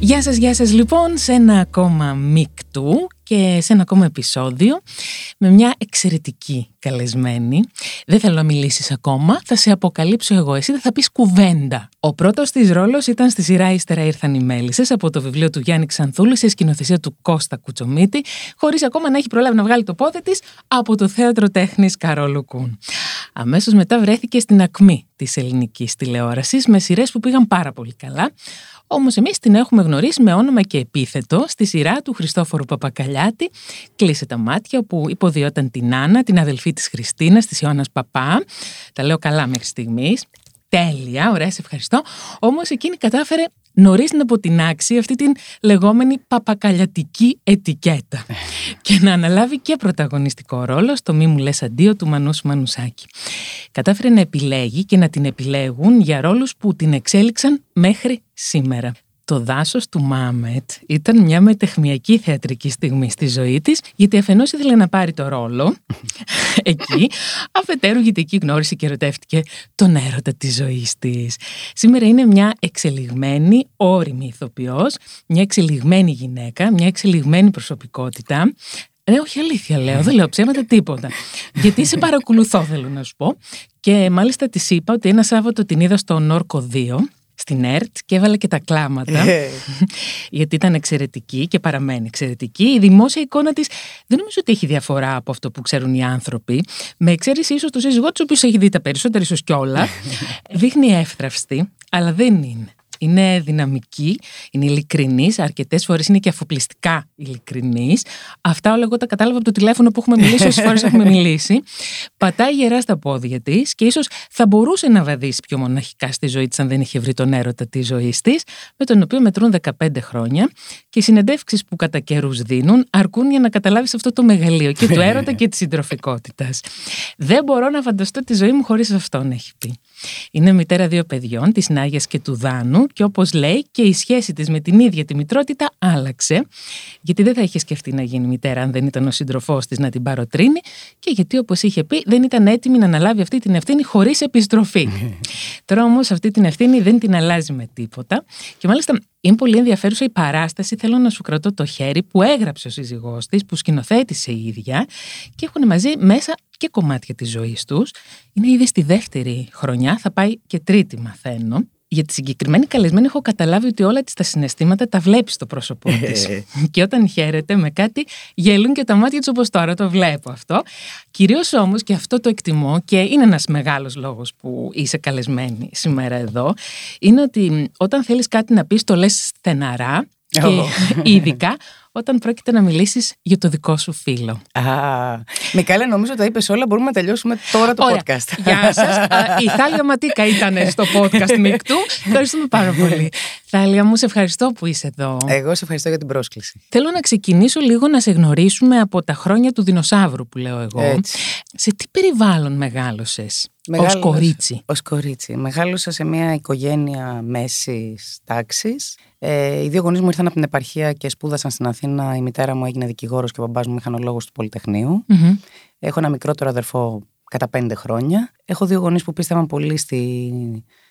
Γεια σας, γεια σας λοιπόν σε ένα ακόμα μικτού και σε ένα ακόμα επεισόδιο με μια εξαιρετική καλεσμένη. Δεν θέλω να μιλήσεις ακόμα, θα σε αποκαλύψω εγώ, εσύ δεν θα πεις κουβέντα. Ο πρώτος της ρόλος ήταν στη σειρά «Ύστερα ήρθαν οι μέλισσες» από το βιβλίο του Γιάννη Ξανθούλη σε σκηνοθεσία του Κώστα Κουτσομίτη, χωρίς ακόμα να έχει προλάβει να βγάλει το πόδι της από το Θέατρο Τέχνης Καρόλου Κούν. Αμέσως μετά βρέθηκε στην ακμή της ελληνικής τηλεόρασης με σειρές που πήγαν πάρα πολύ καλά, Όμως εμείς την έχουμε γνωρίσει με όνομα και επίθετο στη σειρά του Χριστόφορου Παπακαλιάτη. Κλείσε τα μάτια, όπου υποδιόταν την Άννα, την αδελφή της Χριστίνας, της Ιώνα Παπά. Τα λέω καλά μέχρι στιγμής. Τέλεια, ωραία, σε ευχαριστώ. Όμως εκείνη κατάφερε νωρίς να αποτινάξει αυτή την λεγόμενη παπακαλιατική ετικέτα και να αναλάβει και πρωταγωνιστικό ρόλο στο μη μου λες αντίο του Μανούσου Μανουσάκη. Κατάφερε να επιλέγει και να την επιλέγουν για ρόλους που την εξέλιξαν μέχρι σήμερα. Το δάσος του Μάμετ ήταν μια μετεχμιακή θεατρική στιγμή στη ζωή της, γιατί αφενός ήθελε να πάρει το ρόλο εκεί, αφετέρου γιατί εκεί γνώρισε και ερωτεύτηκε τον έρωτα της ζωής της. Σήμερα είναι μια εξελιγμένη, όρημη ηθοποιός, μια εξελιγμένη γυναίκα, μια εξελιγμένη προσωπικότητα, ε, όχι αλήθεια λέω, δεν λέω ψέματα τίποτα. Γιατί σε παρακολουθώ θέλω να σου πω. Και μάλιστα της είπα ότι ένα Σάββατο την είδα στο Νόρκο 2 στην ΕΡΤ και έβαλε και τα κλάματα. Ε. γιατί ήταν εξαιρετική και παραμένει εξαιρετική. Η δημόσια εικόνα της δεν νομίζω ότι έχει διαφορά από αυτό που ξέρουν οι άνθρωποι. Με εξαίρεση ίσως το σύζυγό του, ο οποίος έχει δει τα περισσότερα, ίσως κιόλας. δείχνει εύθραυστη, αλλά δεν είναι είναι δυναμική, είναι ειλικρινής, αρκετές φορές είναι και αφοπλιστικά ειλικρινής. Αυτά όλα εγώ τα κατάλαβα από το τηλέφωνο που έχουμε μιλήσει, όσες φορές έχουμε μιλήσει. Πατάει γερά στα πόδια της και ίσως θα μπορούσε να βαδίσει πιο μοναχικά στη ζωή της αν δεν είχε βρει τον έρωτα της ζωής της, με τον οποίο μετρούν 15 χρόνια και οι συνεντεύξεις που κατά καιρούς δίνουν αρκούν για να καταλάβεις αυτό το μεγαλείο και του έρωτα και της συντροφικότητας. Δεν μπορώ να φανταστώ τη ζωή μου χωρίς αυτόν, έχει πει. Είναι μητέρα δύο παιδιών, της Νάγιας και του Δάνου, και όπως λέει, και η σχέση της με την ίδια τη μητρότητα άλλαξε. Γιατί δεν θα είχε σκεφτεί να γίνει μητέρα αν δεν ήταν ο σύντροφός της να την παροτρύνει, και γιατί, όπως είχε πει, δεν ήταν έτοιμη να αναλάβει αυτή την ευθύνη χωρίς επιστροφή. Τώρα όμως αυτή την ευθύνη δεν την αλλάζει με τίποτα. Και μάλιστα είναι πολύ ενδιαφέρουσα η παράσταση. Θέλω να σου κρατώ το χέρι που έγραψε ο σύζυγός της, που σκηνοθέτησε η ίδια και έχουν μαζί μέσα και κομμάτια της ζωής τους. Είναι ήδη στη δεύτερη χρονιά, θα πάει και τρίτη, μαθαίνω για τη συγκεκριμένη καλεσμένη έχω καταλάβει ότι όλα τα συναισθήματα τα βλέπεις στο πρόσωπό της. και όταν χαίρεται με κάτι, γελούν και τα μάτια τη όπως τώρα το βλέπω αυτό. Κυρίως όμως, και αυτό το εκτιμώ και είναι ένας μεγάλος λόγος που είσαι καλεσμένη σήμερα εδώ, είναι ότι όταν θέλεις κάτι να πεις, το λες στεναρά και ειδικά όταν πρόκειται να μιλήσεις για το δικό σου φίλο. Α, Μικάλε, νομίζω ότι τα είπες όλα. Μπορούμε να τελειώσουμε τώρα το podcast. Γεια σας. Η Θάλια Ματίκα ήταν στο podcast Μικτού. Ευχαριστούμε πάρα πολύ. Θάλια, μου σε ευχαριστώ που είσαι εδώ. Εγώ σε ευχαριστώ για την πρόσκληση. Θέλω να ξεκινήσω λίγο να σε γνωρίσουμε από τα χρόνια του δεινοσαύρου που λέω εγώ. Έτσι. Σε τι περιβάλλον μεγάλωσες. Ω κορίτσι; Ω κορίτσι. Μεγάλωσα σε μια οικογένεια μέσης τάξης. Ε, οι δύο γονείς μου ήρθαν από την επαρχία και σπούδασαν στην Αθήνα. Η μητέρα μου έγινε δικηγόρος και ο μπαμπάς μου μηχανολόγο του πολυτεχνειου Έχω ένα μικρότερο αδερφό κατά πέντε χρόνια. Έχω δύο γονείς που πίστευαν πολύ στη,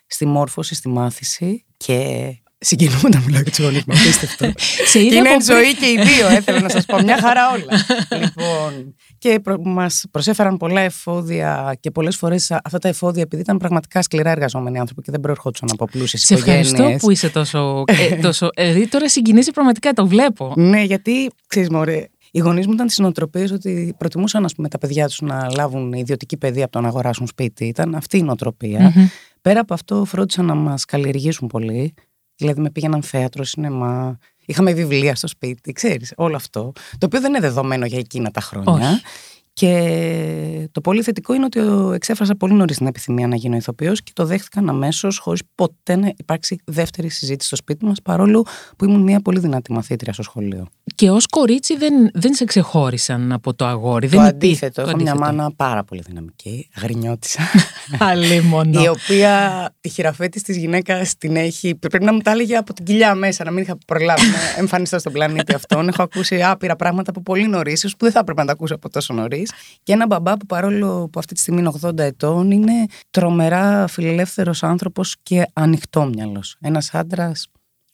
στη μόρφωση, στη μάθηση και συγκινούμε να μιλάω για τους γονείς μου. Απίστευτο. και είναι ζωή και οι δύο, έθελα να σας πω. Μια χαρά όλα. λοιπόν, και προ, μας προσέφεραν πολλά εφόδια και πολλές φορές αυτά τα εφόδια, επειδή ήταν πραγματικά σκληρά εργαζόμενοι άνθρωποι και δεν προερχόντουσαν από πλούσιες οικογένειε. Σε ευχαριστώ που είσαι τόσο. Ε, τόσο ε, τώρα συγκινήσει πραγματικά, το βλέπω. ναι, γιατί ξέρεις, Μωρέ, οι γονείς μου ήταν τη νοοτροπία ότι προτιμούσαν ας πούμε, τα παιδιά τους να λάβουν ιδιωτική παιδεία από το να αγοράσουν σπίτι. Ήταν αυτή η νοοτροπία. Mm-hmm. Πέρα από αυτό, φρόντισαν να μας καλλιεργήσουν πολύ. Δηλαδή, με πήγαιναν θέατρο, σινεμά. Είχαμε βιβλία στο σπίτι, ξέρεις, όλο αυτό. Το οποίο δεν είναι δεδομένο για εκείνα τα χρόνια. Όχι. Και το πολύ θετικό είναι ότι εξέφρασα πολύ νωρίς την επιθυμία να γίνω ηθοποιός και το δέχτηκαν αμέσως, χωρίς ποτέ να υπάρξει δεύτερη συζήτηση στο σπίτι μας, παρόλο που ήμουν μια πολύ δυνατή μαθήτρια στο σχολείο. και ως κορίτσι δεν, δεν σε ξεχώρισαν από το αγόρι. Το δεν αντίθετο. Έχω μια μάνα πάρα πολύ δυναμική, γρινιώτησα. μόνο. η οποία τη χειραφέτη της γυναίκας την έχει. Πρέπει να μου τα έλεγε από την κοιλιά μέσα, να μην είχα προλάβει να εμφανιστώ στον πλανήτη αυτόν. Έχω ακούσει άπειρα πράγματα από πολύ νωρίς, που δεν θα έπρεπε να τα ακούσω από τόσο νωρίς. Και ένα μπαμπά που παρόλο που αυτή τη στιγμή είναι 80 ετών, είναι τρομερά φιλελεύθερος άνθρωπος και ανοιχτόμυαλος. Ένας άντρας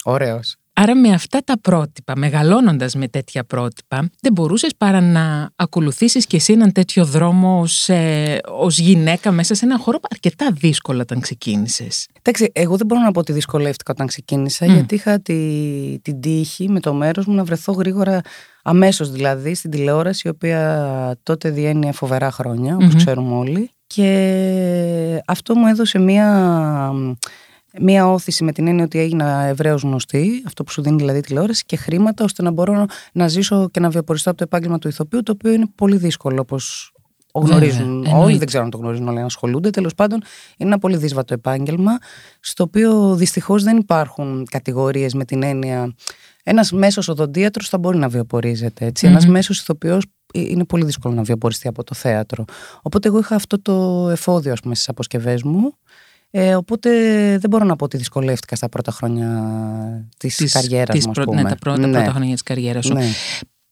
ωραίος. Άρα με αυτά τα πρότυπα, μεγαλώνοντας με τέτοια πρότυπα, δεν μπορούσες παρά να ακολουθήσεις και εσύ έναν τέτοιο δρόμο ως, ε, ως γυναίκα μέσα σε έναν χώρο αρκετά δύσκολο όταν ξεκίνησες. Εντάξει, εγώ δεν μπορώ να πω ότι δυσκολεύτηκα όταν ξεκίνησα, γιατί είχα τη, την τύχη με το μέρος μου να βρεθώ γρήγορα αμέσως δηλαδή στην τηλεόραση, η οποία τότε διένυε φοβερά χρόνια, όπως ξέρουμε όλοι. Και αυτό μου έδωσε μία μία όθηση με την έννοια ότι έγινα ευρέω γνωστή, αυτό που σου δίνει δηλαδή τηλεόραση, και χρήματα ώστε να μπορώ να ζήσω και να βιοποριστώ από το επάγγελμα του ηθοποιού, το οποίο είναι πολύ δύσκολο όπως γνωρίζουν Βέβαια, όλοι, δεν ξέρω αν το γνωρίζουν όλοι, αν ασχολούνται. Τέλος πάντων, είναι ένα πολύ δύσβατο επάγγελμα, στο οποίο δυστυχώς δεν υπάρχουν κατηγορίες με την έννοια. Ένας μέσος οδοντίατρος θα μπορεί να βιοπορίζεται. Έτσι. Mm-hmm. Ένα μέσος ηθοποιός είναι πολύ δύσκολο να βιοποριστεί από το θέατρο. Οπότε, εγώ είχα αυτό το εφόδιο στις αποσκευές μου ε, οπότε δεν μπορώ να πω ότι δυσκολεύτηκα στα πρώτα χρόνια της, της καριέρας της, μου, Ναι, τα πρώτα, ναι. πρώτα χρόνια της καριέρας σου. Ναι.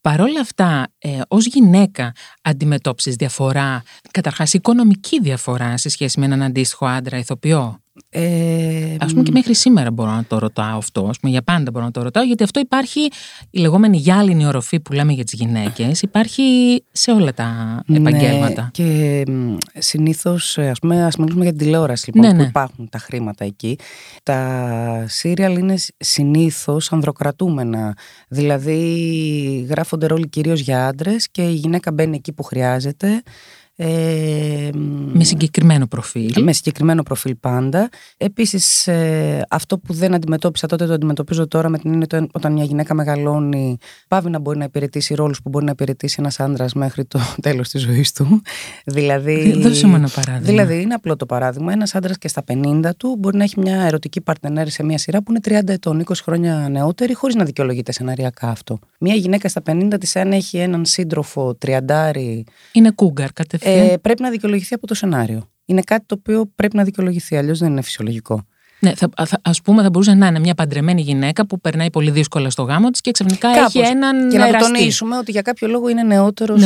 Παρ' όλα αυτά, ε, ως γυναίκα αντιμετώπισες διαφορά, καταρχάς οικονομική διαφορά σε σχέση με έναν αντίστοιχο άντρα ηθοποιό; Ε, Α πούμε και μέχρι σήμερα μπορώ να το ρωτάω αυτό. Ας πούμε, για πάντα μπορώ να το ρωτάω, γιατί αυτό υπάρχει, η λεγόμενη γυάλινη οροφή που λέμε για τις γυναίκες, υπάρχει σε όλα τα ναι, επαγγέλματα. Ναι, και συνήθως, ας πούμε, ας μιλήσουμε για την τηλεόραση λοιπόν, ναι, που ναι. υπάρχουν τα χρήματα εκεί. Τα σύριαλ είναι συνήθως ανδροκρατούμενα. Δηλαδή, γράφονται ρόλοι κυρίως για άντρες και η γυναίκα μπαίνει εκεί που χρειάζεται. Ε, με συγκεκριμένο προφίλ. Με συγκεκριμένο προφίλ πάντα. Επίσης, ε, αυτό που δεν αντιμετώπισα τότε το αντιμετωπίζω τώρα με την έννοια όταν μια γυναίκα μεγαλώνει, πάβει να μπορεί να υπηρετήσει ρόλους που μπορεί να υπηρετήσει ένας άντρας μέχρι το τέλος της ζωής του. δηλαδή. Δώσε μου ένα παράδειγμα. Δηλαδή, είναι απλό το παράδειγμα. Ένας άντρας και στα 50 του μπορεί να έχει μια ερωτική παρτενέρη σε μια σειρά που είναι 30 ετών, 20 χρόνια νεότερη, χωρίς να δικαιολογείται σεναριακά αυτό. Μια γυναίκα στα 50 της, αν έχει έναν σύντροφο 30. Είναι κούγκαρ κατευθείαν ε, πρέπει να δικαιολογηθεί από το σενάριο. Είναι κάτι το οποίο πρέπει να δικαιολογηθεί, αλλιώς δεν είναι φυσιολογικό. Ναι, θα, ας πούμε θα μπορούσε να είναι μια παντρεμένη γυναίκα που περνάει πολύ δύσκολα στο γάμο της και ξαφνικά Κάπως. έχει έναν Και να τονίσουμε ότι για κάποιο λόγο είναι νεότερος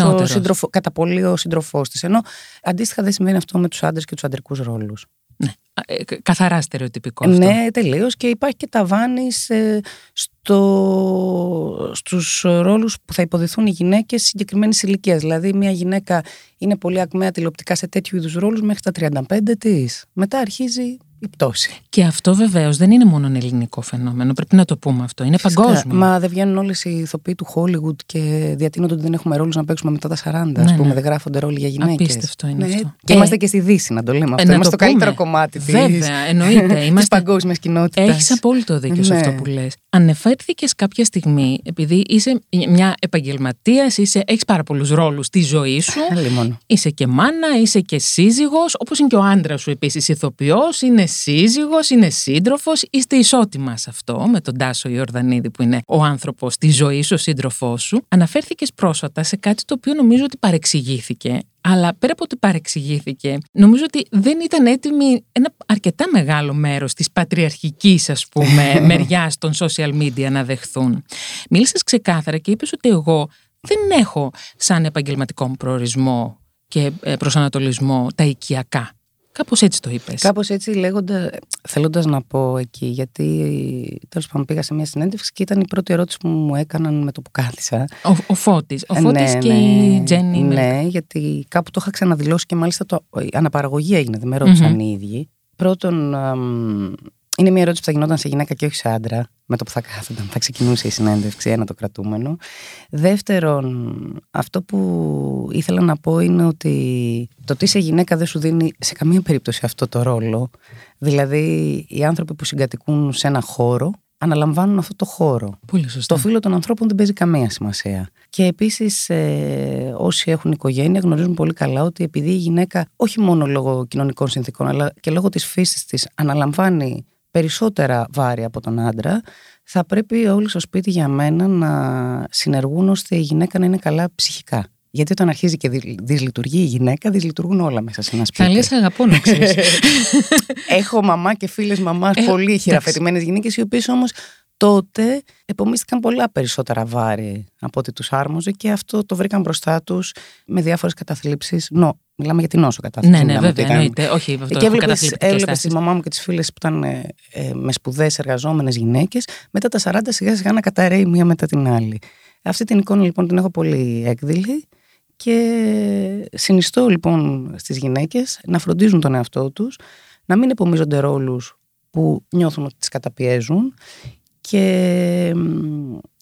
κατά πολύ ο σύντροφός της. Ενώ αντίστοιχα δεν συμβαίνει αυτό με τους άντρες και τους αντρικούς ρόλους. Ναι. Ε, καθαρά στερεοτυπικό αυτό. Ναι, τελείως. Και υπάρχει και ταβάνι ε, στο, στους ρόλους που θα υποδηθούν οι γυναίκες συγκεκριμένης ηλικίας. Δηλαδή μια γυναίκα είναι πολύ ακμαία τηλεοπτικά σε τέτοιου είδους ρόλους μέχρι τα 35 της. Μετά αρχίζει η πτώση. Και αυτό βεβαίως δεν είναι μόνο ελληνικό φαινόμενο. Πρέπει να το πούμε αυτό. Είναι Φυσικά, παγκόσμιο. Μα δεν βγαίνουν όλες οι ηθοποιοί του Hollywood και διατείνονται ότι δεν έχουμε ρόλους να παίξουμε μετά τα 40. Ναι, α πούμε, ναι. δεν γράφονται ρόλοι για γυναίκες. Απίστευτο είναι ναι. αυτό. Και ε, είμαστε και στη Δύση, να το λέμε αυτό. Ε, είμαστε στο καλύτερο κομμάτι τη είμαστε... παγκόσμιας κοινότητας. Έχεις απόλυτο δίκιο ναι. σε αυτό που λες. Ανεφέρθηκες κάποια στιγμή, επειδή είσαι μια επαγγελματία, έχεις πάρα πολλούς ρόλους στη ζωή σου. Είσαι και μάνα, είσαι και σύζυγος, όπως είναι και ο άντρας σου επίσης ηθοποιός, είναι σύζυγος, είναι σύντροφος, είστε ισότιμα σε αυτό με τον Τάσο Ιορδανίδη που είναι ο άνθρωπος της ζωής, ο σύντροφός σου. Αναφέρθηκες πρόσφατα σε κάτι το οποίο νομίζω ότι παρεξηγήθηκε αλλά πέρα από ότι παρεξηγήθηκε, νομίζω ότι δεν ήταν έτοιμη ένα αρκετά μεγάλο μέρος της πατριαρχικής, ας πούμε, μεριάς των social media να δεχθούν. Μίλησες ξεκάθαρα και είπες ότι εγώ δεν έχω σαν επαγγελματικό προορισμό και ε, προσανατολισμό τα οικιακά. Κάπως έτσι το είπες. Κάπως έτσι λέγοντα, θέλοντας να πω εκεί, γιατί τέλος πάντων πήγα σε μια συνέντευξη και ήταν η πρώτη ερώτηση που μου έκαναν με το που κάθισα. Ο, ο Φώτης, ο Φώτης ναι, και ναι, η Τζέννη. Ναι, γιατί κάπου το είχα ξαναδηλώσει και μάλιστα το, η αναπαραγωγή έγινε, δεν με ρωτησαν οι ίδιοι. Πρώτον, είναι μια ερώτηση που θα γινόταν σε γυναίκα και όχι σε άντρα, με το που θα κάθονταν, θα ξεκινούσε η συνέντευξη, ένα το κρατούμενο. Δεύτερον, αυτό που ήθελα να πω είναι ότι το ότι είσαι γυναίκα δεν σου δίνει σε καμία περίπτωση αυτό το ρόλο. Δηλαδή, οι άνθρωποι που συγκατοικούν σε ένα χώρο αναλαμβάνουν αυτό το χώρο. Πολύ σωστά. Το φύλλο των ανθρώπων δεν παίζει καμία σημασία. Και επίσης, ε, όσοι έχουν οικογένεια γνωρίζουν πολύ καλά ότι επειδή η γυναίκα, όχι μόνο λόγω κοινωνικών συνθήκων, αλλά και λόγω της φύσης της, αναλαμβάνει περισσότερα βάρη από τον άντρα, θα πρέπει όλοι στο σπίτι για μένα να συνεργούν ώστε η γυναίκα να είναι καλά ψυχικά. Γιατί όταν αρχίζει και δυσλειτουργεί η γυναίκα, δυσλειτουργούν όλα μέσα σε ένα σπίτι. Καλές αγαπώ να Έχω μαμά και φίλες μαμάς ε, πολύ χειραφετημένες γυναίκες, οι οποίες όμως τότε επομίστηκαν πολλά περισσότερα βάρη από ό,τι τους άρμοζε και αυτό το βρήκαν μπροστά τους με διάφορες καταθλίψεις. Νο, μιλάμε για την νόσο κατάθλιψη. Ναι, ναι, βέβαια, εννοείται. Όχι, αυτό και έβλεπε τη μαμά μου και τις φίλες που ήταν ε, ε, με σπουδές εργαζόμενες γυναίκες, μετά τα 40 σιγά σιγά να καταραίει μία μετά την άλλη. Αυτή την εικόνα λοιπόν την έχω πολύ έκδηλη και συνιστώ λοιπόν στις γυναίκες να φροντίζουν τον εαυτό τους, να μην επομίζονται ρόλους που νιώθουν ότι τις καταπιέζουν και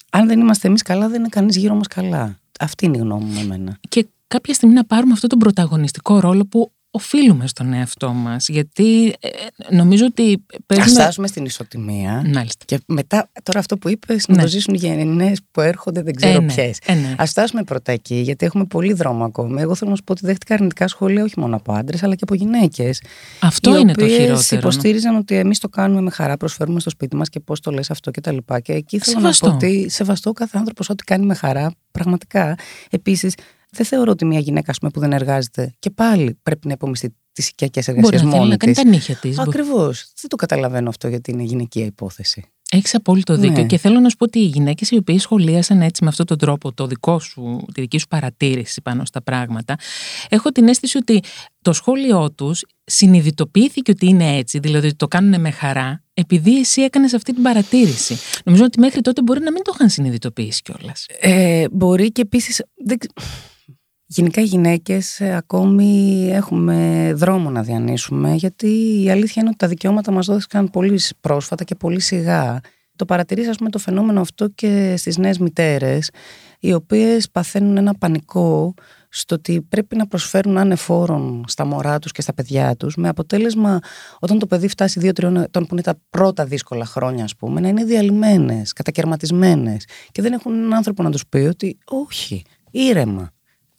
αν δεν είμαστε εμείς καλά δεν είναι κανείς γύρω μας καλά. Αυτή είναι η γνώμη μου εμένα. Και κάποια στιγμή να πάρουμε αυτό τον πρωταγωνιστικό ρόλο που οφείλουμε στον εαυτό μας. Γιατί ε, νομίζω ότι. Παίζουμε... Α στάσουμε στην ισοτιμία. Μάλιστα. Και μετά, τώρα αυτό που είπες, να ναι. το ζήσουν οι γενναίες που έρχονται, δεν ξέρω ε, ναι. ποιες. Ε, ναι. Α στάσουμε πρώτα εκεί, γιατί έχουμε πολύ δρόμο ακόμα. Εγώ θέλω να σου πω ότι δέχτηκα αρνητικά σχόλια όχι μόνο από άντρες, αλλά και από γυναίκες. Αυτό είναι το χειρότερο. υποστήριζαν ότι εμείς το κάνουμε με χαρά, προσφέρουμε στο σπίτι μας και πώς το λες αυτό κτλ. Και, και εκεί θέλω σεβαστό. να πω ότι σεβαστό κάθε άνθρωπος ό,τι κάνει με χαρά, πραγματικά. Επίσης, δεν θεωρώ ότι μια γυναίκα πούμε, που δεν εργάζεται και πάλι πρέπει να υπομειστεί τις οικιακές εργασίες μόνη να κάνει τα νύχια της. Ακριβώς. Δεν το καταλαβαίνω αυτό γιατί είναι γυναικεία υπόθεση. Έχεις απόλυτο δίκιο. Ναι. Και θέλω να σου πω ότι οι γυναίκες οι οποίες σχολίασαν έτσι με αυτόν τον τρόπο το δικό σου, τη δική σου παρατήρηση πάνω στα πράγματα, έχω την αίσθηση ότι το σχόλιο τους συνειδητοποιήθηκε ότι είναι έτσι, δηλαδή ότι το κάνουν με χαρά, επειδή εσύ έκανες αυτή την παρατήρηση. Νομίζω ότι μέχρι τότε μπορεί να μην το είχαν συνειδητοποιήσει κιόλας. Ε, μπορεί και επίσης. Γενικά οι γυναίκες ε, ακόμη έχουμε δρόμο να διανύσουμε γιατί η αλήθεια είναι ότι τα δικαιώματα μας δόθηκαν πολύ πρόσφατα και πολύ σιγά. Το παρατηρείς ας πούμε το φαινόμενο αυτό και στις νέες μητέρες οι οποίες παθαίνουν ένα πανικό στο ότι πρέπει να προσφέρουν ανεφόρον στα μωρά τους και στα παιδιά τους με αποτέλεσμα όταν το παιδί φτάσει 2-3 ετών που είναι τα πρώτα δύσκολα χρόνια ας πούμε να είναι διαλυμένες, κατακαιρματισμένες και δεν έχουν έναν άνθρωπο να τους πει ότι όχι, ήρεμα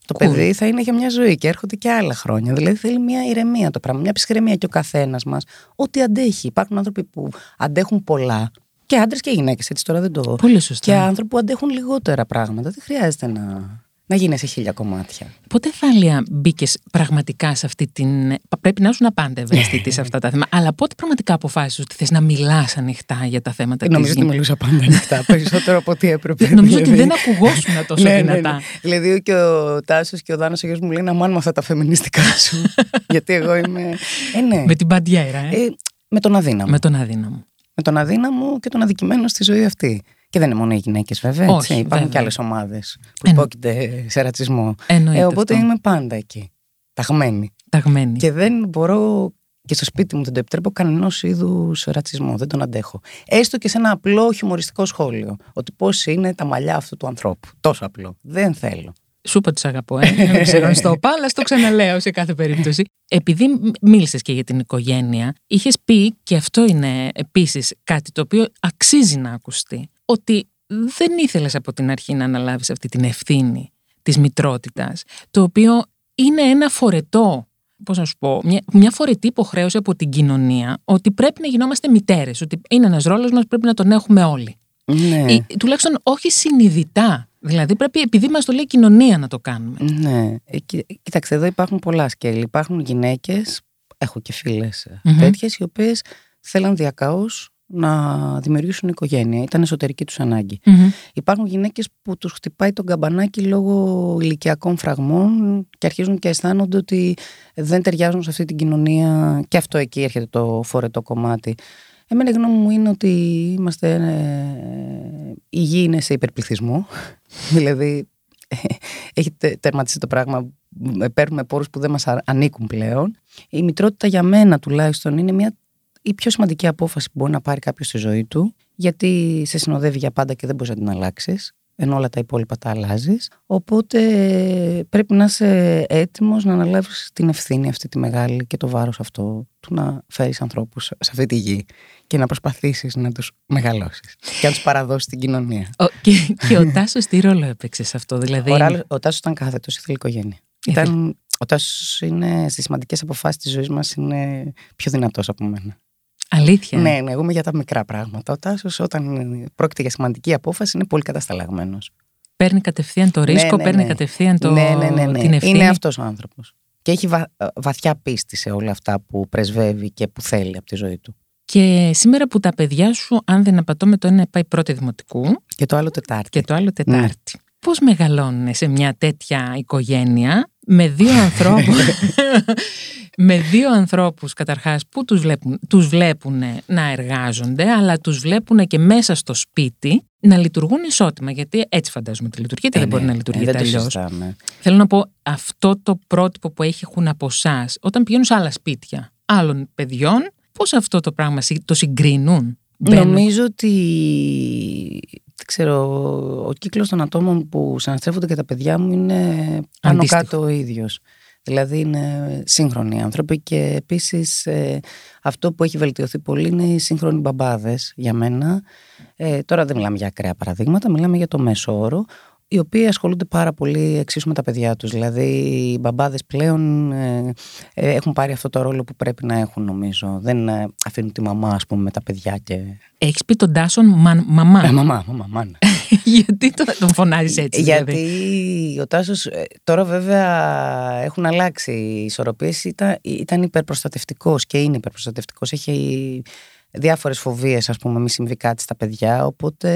το παιδί θα είναι για μια ζωή και έρχονται και άλλα χρόνια. Δηλαδή θέλει μια ηρεμία το πράγμα, μια ψυχραιμία και ο καθένας μας. Ό,τι αντέχει. Υπάρχουν άνθρωποι που αντέχουν πολλά. Και άντρες και γυναίκες, έτσι τώρα δεν το. Πολύ σωστά. Και άνθρωποι που αντέχουν λιγότερα πράγματα. Δεν χρειάζεται να να γίνει σε χίλια κομμάτια. Πότε Θάλια μπήκες πραγματικά σε αυτή την. Πρέπει να ήσουν πάντα ευαίσθητη σε αυτά τα θέματα. Αλλά πότε πραγματικά αποφάσισες ότι θες να μιλάς ανοιχτά για τα θέματα της Νομίζω ότι μιλούσα πάντα ανοιχτά. Περισσότερο από ό,τι έπρεπε. Νομίζω ότι δεν ακουγόσουν τόσο ναι, δυνατά. Ναι, ναι. Δηλαδή και ο Τάσος και ο Δάνος ο γιος μου λέει να μάνουμε αυτά τα φεμινιστικά σου. Γιατί εγώ είμαι. Ε, ναι. Με την παντιέρα, ε. ε. με τον αδύναμο. Με τον αδύναμο. Με τον αδύναμο και τον αδικημένο στη ζωή αυτή. Και δεν είναι μόνο οι γυναίκες, βέβαια. Όχι, Υπάρχουν και άλλες ομάδες που υπόκειται σε ρατσισμό. Ε, οπότε είμαι πάντα εκεί. Ταγμένη. Ταγμένη. Και δεν μπορώ και στο σπίτι μου δεν το επιτρέπω κανένας είδους ρατσισμό. Δεν τον αντέχω. Έστω και σε ένα απλό χιουμοριστικό σχόλιο. Ότι πώς είναι τα μαλλιά αυτού του ανθρώπου. Τόσο απλό. Δεν θέλω. Σου είπα τους αγαπώ, ε. Δεν ξέρω στο είπα, αλλά στο ξαναλέω σε κάθε περίπτωση. Επειδή μίλησες και για την οικογένεια, είχες πει, και αυτό είναι επίσης κάτι το οποίο αξίζει να ακουστεί, ότι δεν ήθελες από την αρχή να αναλάβεις αυτή την ευθύνη της μητρότητας, το οποίο είναι ένα φορετό, πώς να σου πω, μια, μια φορετή υποχρέωση από την κοινωνία, ότι πρέπει να γινόμαστε μητέρες, ότι είναι ένας ρόλος μας, πρέπει να τον έχουμε όλοι. Ναι. Ή, τουλάχιστον όχι συνειδητά. Δηλαδή πρέπει επειδή μας το λέει η κοινωνία να το κάνουμε. Ναι. Ε, κοίταξε, εδώ υπάρχουν πολλά σκέλη. Υπάρχουν γυναίκες, έχω και φίλες mm-hmm. τέτοιες, οι οποίες θέλαν διακαώς να δημιουργήσουν οικογένεια. Ήταν εσωτερική τους αναγκη Υπάρχουν γυναίκες που τους χτυπάει τον καμπανάκι λόγω ηλικιακών φραγμών και αρχίζουν και αισθάνονται ότι δεν ταιριάζουν σε αυτή την κοινωνία. Και αυτό εκεί έρχεται το φορετό κομμάτι. Εμένα η γνώμη μου είναι ότι είμαστε. Ε, η γη είναι σε υπερπληθυσμό. δηλαδή, έχει τερματίσει το πράγμα. Παίρνουμε πόρους που δεν μας ανήκουν πλέον. Η μητρότητα για μένα τουλάχιστον είναι μια η πιο σημαντική απόφαση που μπορεί να πάρει κάποιος στη ζωή του, γιατί σε συνοδεύει για πάντα και δεν μπορείς να την αλλάξεις, ενώ όλα τα υπόλοιπα τα αλλάζεις. Οπότε πρέπει να είσαι έτοιμος να αναλάβεις την ευθύνη αυτή τη μεγάλη και το βάρος αυτό του να φέρεις ανθρώπους σε αυτή τη γη και να προσπαθήσεις να τους μεγαλώσεις και να τους παραδώσεις στην κοινωνία. Ο, και, και ο Τάσος τι ρόλο έπαιξε σε αυτό, δηλαδή; Ο, ο Τάσος ήταν κάθετος, ήθελε οικογένεια. Ήταν, ο Τάσος είναι στις σημαντικές αποφάσεις της ζωής μας είναι πιο δυνατός από μένα. Αλήθεια. Ναι, ναι, εγώ είμαι για τα μικρά πράγματα. Ο Τάσος, όταν πρόκειται για σημαντική απόφαση, είναι πολύ κατασταλαγμένος. Παίρνει κατευθείαν το ρίσκο, ναι, ναι, παίρνει ναι. κατευθείαν το... ναι, ναι, ναι, ναι. την ευθύνη. Είναι αυτός ο άνθρωπος. Και έχει βα... βαθιά πίστη σε όλα αυτά που πρεσβεύει και που θέλει από τη ζωή του. Και σήμερα που τα παιδιά σου, αν δεν απατώ με το ένα πάει πρώτη δημοτικού. Και το άλλο Τετάρτη. Και το άλλο Τετάρτη. Πώς μεγαλώνουν σε μια τέτοια οικογένεια με δύο ανθρώπους, με δύο ανθρώπους καταρχάς που τους βλέπουν, τους βλέπουν να εργάζονται αλλά τους βλέπουν και μέσα στο σπίτι να λειτουργούν ισότιμα γιατί έτσι φαντάζομαι ότι λειτουργεί ε, δεν μπορεί ναι, να λειτουργεί ε, αλλιώς. Θέλω να πω αυτό το πρότυπο που έχουν από εσάς όταν πηγαίνουν σε άλλα σπίτια άλλων παιδιών πώς αυτό το πράγμα το συγκρίνουν; Νομίζω ότι ξέρω, ο κύκλος των ατόμων που συναστρέφονται και τα παιδιά μου είναι πάνω κάτω ο ίδιος. Δηλαδή είναι σύγχρονοι άνθρωποι και επίσης ε, αυτό που έχει βελτιωθεί πολύ είναι οι σύγχρονοι μπαμπάδες για μένα. Ε, τώρα δεν μιλάμε για ακραία παραδείγματα, μιλάμε για το μέσο όρο οι οποίοι ασχολούνται πάρα πολύ εξίσου με τα παιδιά τους. Δηλαδή οι μπαμπάδες πλέον ε, ε, έχουν πάρει αυτό το ρόλο που πρέπει να έχουν νομίζω. Δεν ε, αφήνουν τη μαμά ας πούμε με τα παιδιά και... Έχεις πει τον Τάσον μαμά. μαμά, μαμά, μάνα. Γιατί τον, τον φωνάζεις έτσι δηλαδή; Γιατί ο Τάσος τώρα βέβαια έχουν αλλάξει οι ισορροπίες. Ήταν, ήταν υπερπροστατευτικός και είναι υπερπροστατευτικός. Έχει διάφορες φοβίες ας πούμε μη συμβεί κάτι στα παιδιά οπότε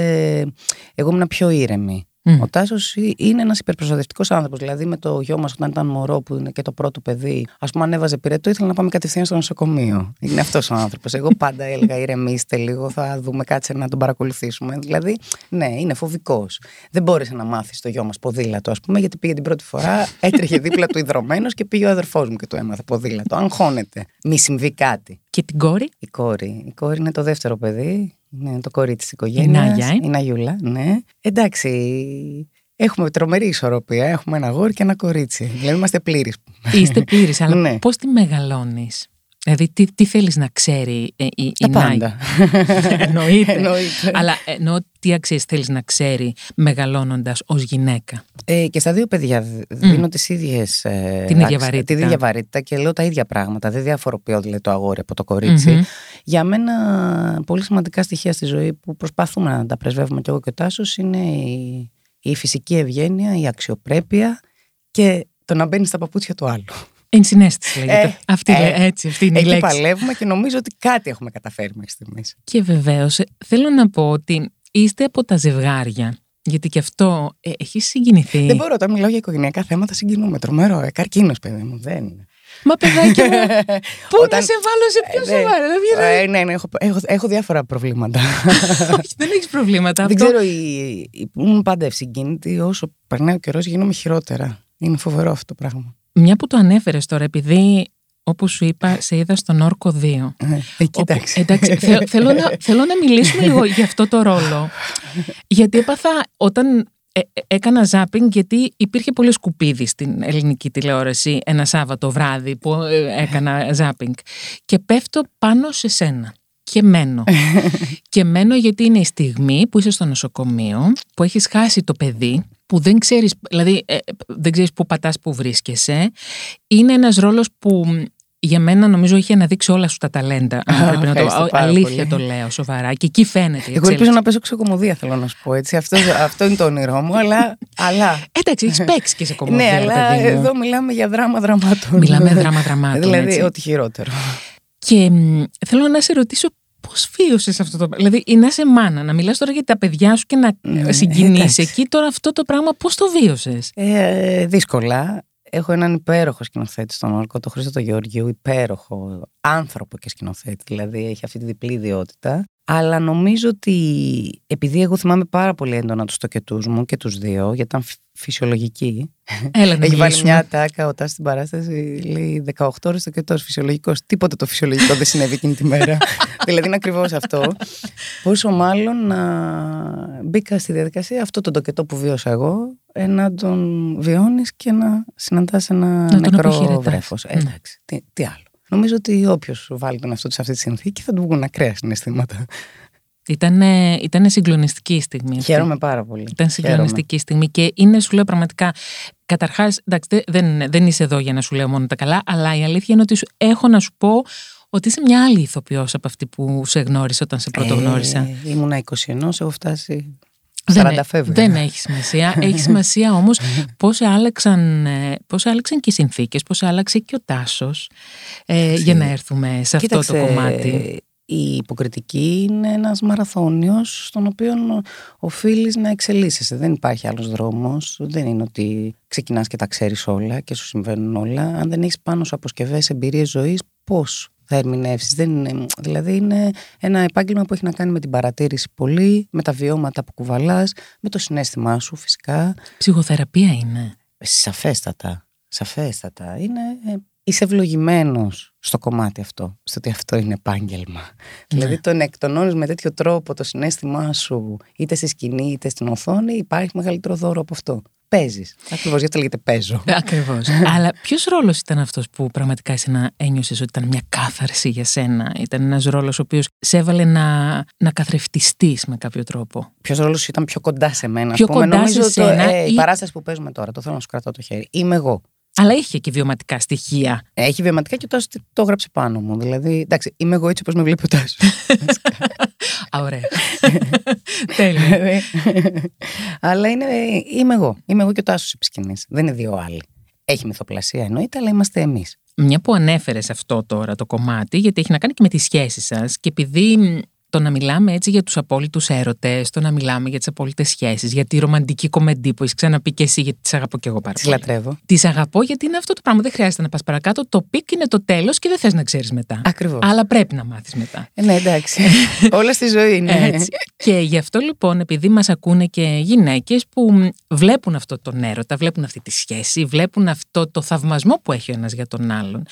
εγώ ήμουν πιο ήρεμη Mm. Ο Τάσος είναι ένας υπερπροστατευτικός άνθρωπος. Δηλαδή, με το γιο μας, όταν ήταν μωρό, που είναι και το πρώτο παιδί, ας πούμε, ανέβαζε πυρετό, ήθελα να πάμε κατευθείαν στο νοσοκομείο. Είναι αυτός ο άνθρωπος. Εγώ πάντα έλεγα: ηρεμήστε λίγο, θα δούμε, κάτσε να τον παρακολουθήσουμε. Δηλαδή, ναι, είναι φοβικός. Δεν μπόρεσε να μάθει το γιο μας ποδήλατο, ας πούμε, γιατί πήγε την πρώτη φορά, έτρεχε δίπλα του υδρωμένο και πήγε ο αδερφός μου και το έμαθε ποδήλατο. Αγχώνεται. Μη συμβεί κάτι. Και την κόρη; Η κόρη. Η κόρη είναι το δεύτερο παιδί. Ναι, το κορίτσι της οικογένειας. Η Νάγια, ε; Η Ναγιούλα, ναι. Εντάξει. Έχουμε τρομερή ισορροπία. Έχουμε ένα γόρι και ένα κορίτσι. Δηλαδή είμαστε πλήρεις. Είστε πλήρεις, αλλά ναι. πώς τη μεγαλώνεις; Δηλαδή, τι, τι θέλεις να ξέρει ε, η, η πάντα. Εννοείται. Εννοείται. Αλλά εννοώ τι αξίες θέλεις να ξέρει μεγαλώνοντας ως γυναίκα; Ε, και στα δύο παιδιά δίνω mm. τις ίδιες, ε, την ίδια βαρύτητα. Την ίδια βαρύτητα και λέω τα ίδια πράγματα. Δεν διαφοροποιώ δηλαδή, το αγόρι από το κοριτσι Για μένα, πολύ σημαντικά στοιχεία στη ζωή που προσπαθούμε να τα πρεσβεύουμε κι εγώ και ο Τάσος είναι η, η φυσική ευγένεια, η αξιοπρέπεια και το να μπαίνεις στα παπούτσια του άλλου. Ενσυναίσθηση λέγεται. Ε, αυτή, ε, έτσι, αυτή είναι η λέξη. παλεύουμε και νομίζω ότι κάτι έχουμε καταφέρει μέχρι στιγμής. Και βεβαίως ε, θέλω να πω ότι είστε από τα ζευγάρια γιατί και αυτό ε, έχει συγκινηθεί. Δεν μπορώ, όταν μιλάω για οικογενειακά θέματα συγκινούμε. Τρομερό, ε, καρκίνος, παιδί μου. Δεν είναι. Μα παιδάκι μου, πού όταν... να σε βάλω σε πιο ε, σοβαρό. Ε, ναι, ναι, έχω, έχω, έχω διάφορα προβλήματα. Όχι, δεν έχεις προβλήματα. Δεν ξέρω, ήμουν πάντα ευσυγκίνητη. Όσο περνάει ο καιρός, γίνομαι χειρότερα. Είναι φοβερό αυτό το πράγμα. Μια που το ανέφερες τώρα, επειδή όπως σου είπα, σε είδα στον Όρκο 2. Ε, εντάξει. εντάξει θέλω, να, θέλω να μιλήσουμε λίγο για αυτό το ρόλο. γιατί έπαθα όταν ε, ε, έκανα ζάπινγκ γιατί υπήρχε πολύ σκουπίδι στην ελληνική τηλεόραση ένα Σάββατο βράδυ που ε, έκανα ζάπινγκ και πέφτω πάνω σε σένα και μένω. και μένω γιατί είναι η στιγμή που είσαι στο νοσοκομείο, που έχεις χάσει το παιδί, που δεν ξέρεις, δηλαδή δεν ξέρεις που πατάς που βρίσκεσαι. Είναι ένας ρόλος που για μένα νομίζω είχε αναδείξει όλα σου τα ταλέντα. Αν πρέπει να το Αλήθεια το λέω σοβαρά. Και εκεί φαίνεται. Εγώ ελπίζω να πέσω ξεκομωδία, θέλω να σου πω έτσι. Αυτός, αυτό είναι το όνειρό μου, αλλά. αλλά... Εντάξει, έχεις παίξει και σε κομμωδία. ναι, αλλά εδώ μιλάμε για δράμα δραμάτων. Μιλάμε δράμα δραμάτων. δηλαδή, ό,τι χειρότερο. Και θέλω να σε ρωτήσω Πώ βίωσε αυτό το πράγμα. Δηλαδή, να είσαι μάνα, να μιλάς τώρα για τα παιδιά σου και να ναι, συγκινήσει εκεί. Τώρα αυτό το πράγμα, πώς το βίωσες; Ε, δύσκολα. Έχω έναν υπέροχο σκηνοθέτη στον Όρκο, τον Χρήστο Γεωργίου, υπέροχο άνθρωπο και σκηνοθέτη, δηλαδή έχει αυτή τη διπλή ιδιότητα. Αλλά νομίζω ότι επειδή εγώ θυμάμαι πάρα πολύ έντονα τους τοκετούς μου και τους δύο, γιατί ήταν φυσιολογική. Έλα, Έχει βάλει μια τάκα ο στην παράσταση, λέει 18 ώρες τοκετός, φυσιολογικός. Τίποτα το φυσιολογικό δεν συνέβη εκείνη τη μέρα. δηλαδή είναι ακριβώς αυτό. Πόσο μάλλον να μπήκα στη διαδικασία αυτό το τοκετό που βίωσα εγώ, να τον βιώνεις και να συναντάς ένα νεκρό βρέφος. Ε, ναι. εντάξει, τι, τι άλλο. Νομίζω ότι όποιος βάλει τον εαυτό του σε αυτή τη συνθήκη θα του βγουν ακραία συναισθήματα. Ήταν, ήταν συγκλονιστική η στιγμή. Χαίρομαι πάρα πολύ. Ήταν συγκλονιστική στιγμή και είναι, σου λέω πραγματικά. Καταρχάς, δεν, δεν είσαι εδώ για να σου λέω μόνο τα καλά, αλλά η αλήθεια είναι ότι έχω να σου πω ότι είσαι μια άλλη ηθοποιός από αυτή που σε γνώρισε όταν σε πρωτογνώρισα. Ε, ήμουνα 21, έχω φτάσει δεν, δεν έχει σημασία. έχει σημασία όμως πώς άλλαξαν, ε, πώς άλλαξαν και οι συνθήκες, πώς άλλαξε και ο Τάσος ε, για να έρθουμε σε αυτό το κομμάτι. Η υποκριτική είναι ένας μαραθώνιος στον οποίο οφείλεις να εξελίσσεσαι. Δεν υπάρχει άλλος δρόμος. Δεν είναι ότι ξεκινάς και τα ξέρεις όλα και σου συμβαίνουν όλα. Αν δεν έχεις πάνω σου αποσκευές, εμπειρίες ζωής, πώς θα ερμηνεύσεις. Δηλαδή, είναι ένα επάγγελμα που έχει να κάνει με την παρατήρηση πολύ, με τα βιώματα που κουβαλάς, με το συνέστημά σου φυσικά. Ψυχοθεραπεία είναι. Σαφέστατα. Σαφέστατα. Είναι ε, είσαι ευλογημένος στο κομμάτι αυτό, στο ότι αυτό είναι επάγγελμα. Ναι. Δηλαδή το εκτονώνεις με τέτοιο τρόπο το συνέστημά σου, είτε στη σκηνή είτε στην οθόνη, υπάρχει μεγαλύτερο δώρο από αυτό. Παίζεις. Ακριβώς, γιατί λέγεται παίζω. Ακριβώς. Αλλά ποιος ρόλος ήταν αυτός που πραγματικά εσύ να ένιωσες ότι ήταν μια κάθαρση για σένα, Ήταν ένας ρόλος ο οποίος σε έβαλε να, να καθρεφτιστείς με κάποιο τρόπο; Ποιος ρόλος ήταν πιο κοντά σε μένα, Πιο πούμε, κοντά σε σένα. Το, ε, Η παράσταση που παίζουμε τώρα, το θέλω να σου κρατάω το χέρι. Είμαι εγώ. Αλλά είχε και βιωματικά στοιχεία. Έχει βιωματικά και το, το έγραψε πάνω μου. Δηλαδή, εντάξει, είμαι εγώ έτσι όπως με βλέπει ο Τάσος. Α, ωραία. Τέλεια. αλλά είναι, είμαι εγώ. Είμαι εγώ και ο Τάσος επί Δεν είναι δύο άλλοι. Έχει μυθοπλασία εννοείται, αλλά είμαστε εμείς. Μια που ανέφερες αυτό τώρα το κομμάτι, γιατί έχει να κάνει και με τη σχέση σας και επειδή το να μιλάμε έτσι για τους απόλυτους έρωτες, το να μιλάμε για τις απόλυτες σχέσεις, για τη ρομαντική κομεντί που έχεις ξαναπεί και εσύ, γιατί τις αγαπώ και εγώ πάρα πολύ. Τις λατρεύω. Τις αγαπώ γιατί είναι αυτό το πράγμα. Δεν χρειάζεται να πας παρακάτω. Το peak είναι το τέλος και δεν θες να ξέρεις μετά. Ακριβώς. Αλλά πρέπει να μάθεις μετά. Ε, ναι, εντάξει. Όλα στη ζωή είναι. Έτσι. και γι' αυτό λοιπόν, επειδή μας ακούνε και γυναίκες που βλέπουν αυτό τον έρωτα, βλέπουν αυτή τη σχέση, βλέπουν αυτό το θαυμασμό που έχει ο ένας για τον άλλον,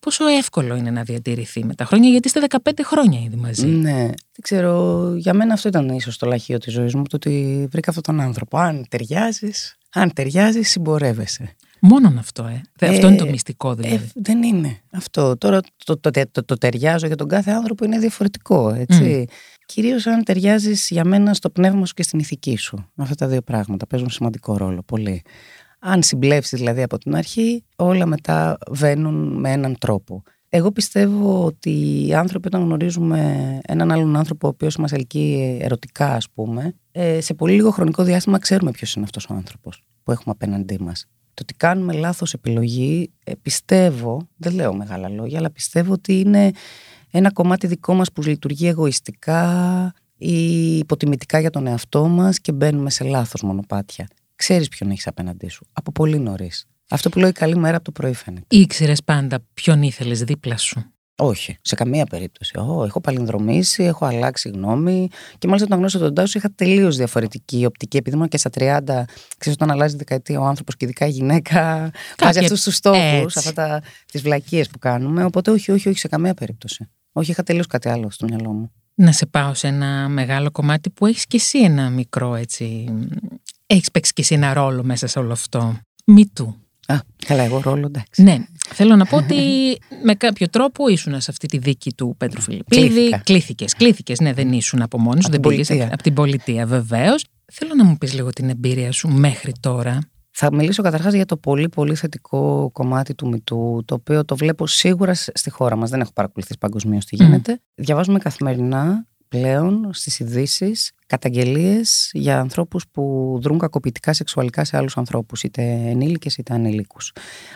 πόσο εύκολο είναι να διατηρηθεί με τα χρόνια, γιατί είστε 15 χρόνια ήδη μαζί. Ναι. Δεν ξέρω, για μένα αυτό ήταν ίσως το λαχείο της ζωής μου, το ότι βρήκα αυτόν τον άνθρωπο. Αν ταιριάζεις, αν ταιριάζεις, συμπορεύεσαι. Μόνον αυτό, ε. ε. Αυτό είναι το μυστικό δηλαδή. Ε, δεν είναι αυτό. Τώρα το, το, το, το, ταιριάζω για τον κάθε άνθρωπο είναι διαφορετικό, έτσι. Mm. Κυρίως αν ταιριάζεις για μένα στο πνεύμα σου και στην ηθική σου. Αυτά τα δύο πράγματα παίζουν σημαντικό ρόλο, πολύ. Αν συμπλέψεις δηλαδή από την αρχή, όλα μετά βαίνουν με έναν τρόπο. Εγώ πιστεύω ότι οι άνθρωποι όταν γνωρίζουμε έναν άλλον άνθρωπο ο οποίος μας ελκύει ερωτικά ας πούμε ε, σε πολύ λίγο χρονικό διάστημα ξέρουμε ποιος είναι αυτός ο άνθρωπος που έχουμε απέναντί μας. Το ότι κάνουμε λάθος επιλογή ε, πιστεύω, δεν λέω μεγάλα λόγια αλλά πιστεύω ότι είναι ένα κομμάτι δικό μας που λειτουργεί εγωιστικά ή υποτιμητικά για τον εαυτό μας και μπαίνουμε σε λάθος μονοπάτια. Ξέρεις ποιον έχεις απέναντί σου από πολύ νωρίς. Αυτό που λέω η καλή μέρα από το πρωί φαίνεται. Ήξερες πάντα ποιον ήθελες δίπλα σου; Όχι, σε καμία περίπτωση. Oh, έχω παλινδρομήσει, έχω αλλάξει γνώμη. Και μάλιστα όταν γνώρισα τον Τάσο είχα τελείως διαφορετική οπτική. Επειδή ήμουν και στα 30, ξέρεις, όταν αλλάζει δεκαετία ο άνθρωπος και ειδικά η γυναίκα, βάζει αυτούς τους στόχους, αυτά τις βλακίες που κάνουμε. Οπότε όχι, όχι, όχι, σε καμία περίπτωση. Όχι, είχα τελείως κάτι άλλο στο μυαλό μου. Να σε πάω σε ένα μεγάλο κομμάτι που έχεις κι εσύ ένα μικρό έτσι. Έχεις παίξει κι εσύ ένα ρόλο μέσα σε όλο αυτό. Μη του. Α, καλά, εγώ ρόλο, εντάξει. Ναι. Θέλω να πω ότι με κάποιο τρόπο ήσουν σε αυτή τη δίκη του Πέτρου Φιλιππίδη. Κλήθηκες. Κλήθηκες, ναι, δεν ήσουν από μόνος σου. Δεν πήγες από την πολιτεία, βεβαίως. Θέλω να μου πεις λίγο την εμπειρία σου μέχρι τώρα. Θα μιλήσω καταρχάς για το πολύ πολύ θετικό κομμάτι του Μητού, το οποίο το βλέπω σίγουρα στη χώρα μας. Δεν έχω παρακολουθήσει παγκοσμίως τι γίνεται. Mm. Διαβάζουμε καθημερινά πλέον στις ειδήσεις καταγγελίες για ανθρώπους που δρούν κακοποιητικά σεξουαλικά σε άλλους ανθρώπους, είτε ενήλικες είτε ανήλικους.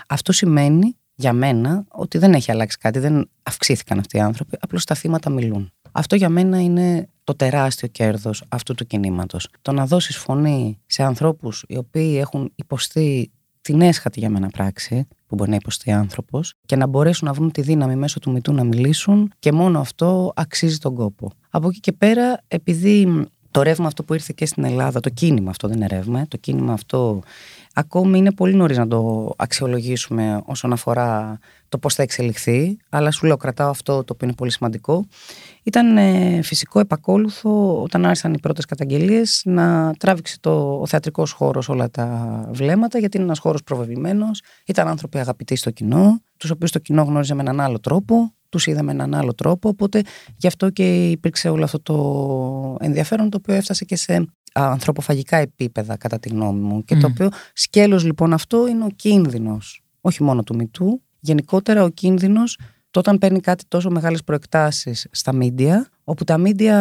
Αυτό σημαίνει για μένα ότι δεν έχει αλλάξει κάτι, δεν αυξήθηκαν αυτοί οι άνθρωποι, απλώς τα θύματα μιλούν. Αυτό για μένα είναι το τεράστιο κέρδος αυτού του κινήματος. Το να δώσεις φωνή σε ανθρώπους οι οποίοι έχουν υποστεί την έσχατη για μένα πράξη, που μπορεί να υποστεί άνθρωπος, και να μπορέσουν να βρουν τη δύναμη μέσω του μητού να μιλήσουν, και μόνο αυτό αξίζει τον κόπο. Από εκεί και πέρα, επειδή το ρεύμα αυτό που ήρθε και στην Ελλάδα, το κίνημα αυτό δεν είναι ρεύμα, το κίνημα αυτό ακόμη είναι πολύ νωρίς να το αξιολογήσουμε όσον αφορά το πώς θα εξελιχθεί, αλλά σου λέω κρατάω αυτό το οποίο είναι πολύ σημαντικό. Ήταν ε, φυσικό επακόλουθο όταν άρχισαν οι πρώτες καταγγελίες να τράβηξε το, ο θεατρικός χώρος όλα τα βλέμματα, γιατί είναι ένας χώρος προβεβλημένο. Ήταν άνθρωποι αγαπητοί στο κοινό, τους οποίους το κοινό γνώριζε με έναν άλλο τρόπο, τους είδαμε με έναν άλλο τρόπο. Οπότε γι' αυτό και υπήρξε όλο αυτό το ενδιαφέρον, το οποίο έφτασε και σε ανθρωποφαγικά επίπεδα, κατά τη γνώμη μου. Και το οποίο σκέλος λοιπόν αυτό είναι ο κίνδυνος, όχι μόνο του μητού, γενικότερα ο κίνδυνος αυτό όταν παίρνει κάτι τόσο μεγάλες προεκτάσεις στα μίντια, όπου τα μίντια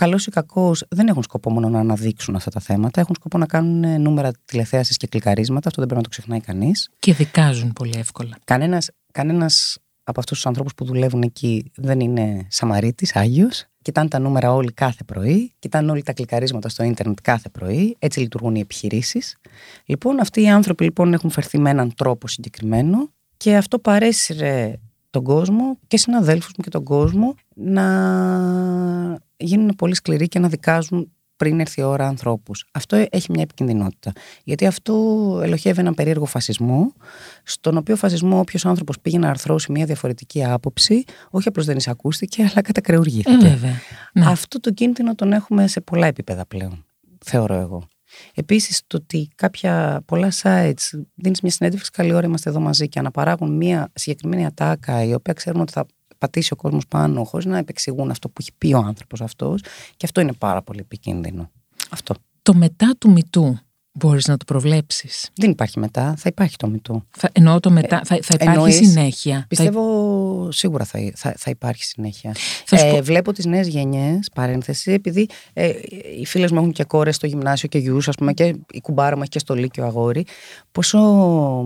καλός ή κακός δεν έχουν σκοπό μόνο να αναδείξουν αυτά τα θέματα, έχουν σκοπό να κάνουν ε, νούμερα τηλεθέασης και κλικαρίσματα. Αυτό δεν πρέπει να το ξεχνάει κανείς. Και δικάζουν πολύ εύκολα. Κανένας κανένας από αυτούς τους ανθρώπους που δουλεύουν εκεί δεν είναι Σαμαρίτης, Άγιος. Κοιτάνε τα νούμερα όλοι κάθε πρωί, κοιτάνε όλοι τα κλικαρίσματα στο ίντερνετ κάθε πρωί. Έτσι λειτουργούν οι επιχειρήσεις. Λοιπόν, αυτοί οι άνθρωποι λοιπόν έχουν φερθεί με έναν τρόπο συγκεκριμένο και αυτό παρέσυρε τον κόσμο και συναδέλφους μου και τον κόσμο να γίνουν πολύ σκληροί και να δικάζουν πριν έρθει η ώρα ανθρώπους. Αυτό έχει μια επικινδυνότητα. Γιατί αυτό ελοχεύει έναν περίεργο φασισμό, στον οποίο φασισμό όποιος άνθρωπος πήγε να αρθρώσει μια διαφορετική άποψη, όχι απλώς δεν εισακούστηκε, αλλά κατακρεουργήθηκε. Ε, βέβαια. Ναι. Αυτό το κίνδυνο τον έχουμε σε πολλά επίπεδα πλέον, θεωρώ εγώ. Επίσης, το ότι κάποια πολλά sites δίνεις μια συνέντευξη, καλή ώρα είμαστε εδώ μαζί και αναπαράγουν μια συγκεκριμένη ατάκα, η οποία ξέρουμε ότι θα πατήσει ο κόσμος πάνω, χωρίς να επεξηγούν αυτό που έχει πει ο άνθρωπος αυτός. Και αυτό είναι πάρα πολύ επικίνδυνο. Αυτό. Το μετά του μητού μπορείς να το προβλέψεις; Δεν υπάρχει μετά, θα υπάρχει το μητού. Θα, εννοώ το μετά, θα, θα υπάρχει εννοείς, συνέχεια. Πιστεύω θα... σίγουρα θα, θα, θα υπάρχει συνέχεια. Θα ε, βλέπω τις νέες γενιές, παρένθεση, επειδή ε, οι φίλες μου έχουν και κόρες στο γυμνάσιο και γιους, ας πούμε, και η κουμπάρα μου έχει και στο Λύκειο αγόρι, πόσο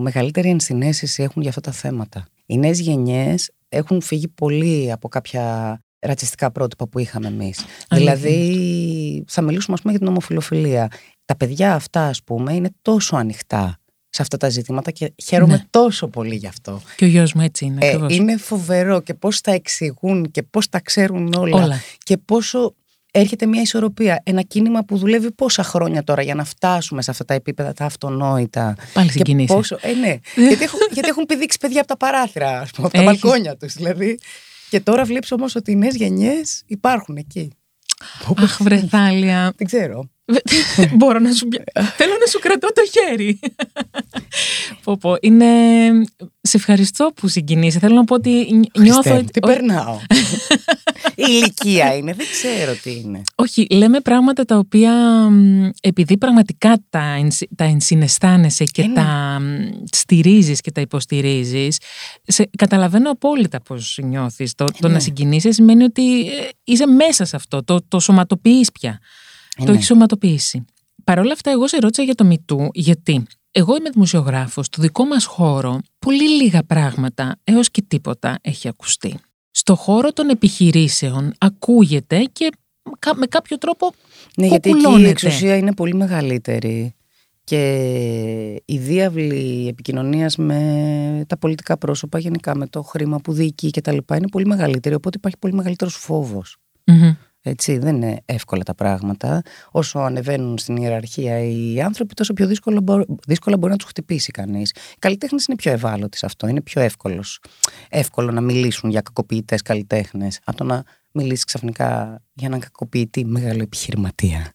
μεγαλύτερη ενσυναίσθηση έχουν για αυτά τα θέματα. Οι νέες γενιές έχουν φύγει πολύ από κάποια ρατσιστικά πρότυπα που είχαμε εμείς. Δηλαδή, θα μιλήσουμε, ας πούμε, για την ομοφιλοφιλία. Τα παιδιά αυτά, ας πούμε, είναι τόσο ανοιχτά σε αυτά τα ζητήματα και χαίρομαι ναι. τόσο πολύ γι' αυτό. Και ο γιος μου έτσι είναι. Ε, είναι φοβερό και πώς τα εξηγούν και πώς τα ξέρουν όλα. όλα. Και πόσο έρχεται μια ισορροπία. Ένα κίνημα που δουλεύει πόσα χρόνια τώρα για να φτάσουμε σε αυτά τα επίπεδα τα αυτονόητα. Πάλι συγκινήσεις. Πόσο... Ε, ναι. γιατί, έχουν, γιατί έχουν πηδήξει παιδιά από τα παράθυρα, ας πούμε, από τα μπαλκόνια τους. Δηλαδή. Και τώρα βλέπεις όμως ότι οι νέες γενιές υπάρχουν εκεί. Αχ, βρεθάλια. Δεν ξέρω. Μπορώ να σου Θέλω να σου κρατώ το χέρι. πω, πω. Είναι... Σε ευχαριστώ που συγκινείσαι. Θέλω να πω ότι νιώθω... Τι περνάω. Η ηλικία είναι, δεν ξέρω τι είναι. Όχι, λέμε πράγματα τα οποία επειδή πραγματικά τα, τα ενσυναισθάνεσαι και τα στηρίζεις και τα υποστηρίζεις, σε, καταλαβαίνω απόλυτα πώς νιώθεις. Το, το να συγκινήσεις σημαίνει ότι ε, είσαι μέσα σε αυτό, το, το σωματοποιείς πια. Το έχεις σωματοποιήσει. Παρ' όλα αυτά, εγώ σε ρώτησα για το Μητού, γιατί εγώ είμαι δημοσιογράφος. Στο δικό μας χώρο, πολύ λίγα πράγματα έως και τίποτα έχει ακουστεί. Στο χώρο των επιχειρήσεων ακούγεται και με κάποιο τρόπο. Ναι, γιατί εκεί η εξουσία είναι πολύ μεγαλύτερη και η διάβλη επικοινωνίας με τα πολιτικά πρόσωπα, γενικά με το χρήμα που διοικεί και τα λοιπά, είναι πολύ μεγαλύτερη. Οπότε υπάρχει πολύ μεγαλύτερος έτσι, δεν είναι εύκολα τα πράγματα. Όσο ανεβαίνουν στην ιεραρχία οι άνθρωποι, τόσο πιο δύσκολο, δύσκολα μπορεί να τους χτυπήσει κανείς. Οι καλλιτέχνες είναι πιο ευάλωτοι σε αυτό. Είναι πιο εύκολος. εύκολο να μιλήσουν για κακοποιητές καλλιτέχνες από το να μιλήσεις ξαφνικά για έναν κακοποιητή μεγάλο επιχειρηματία.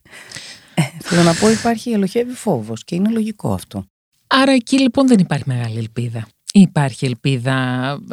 Ε, θέλω να πω, υπάρχει ελοχεύει φόβος και είναι λογικό αυτό. Άρα εκεί λοιπόν δεν υπάρχει μεγάλη ελπίδα. Υπάρχει ελπίδα,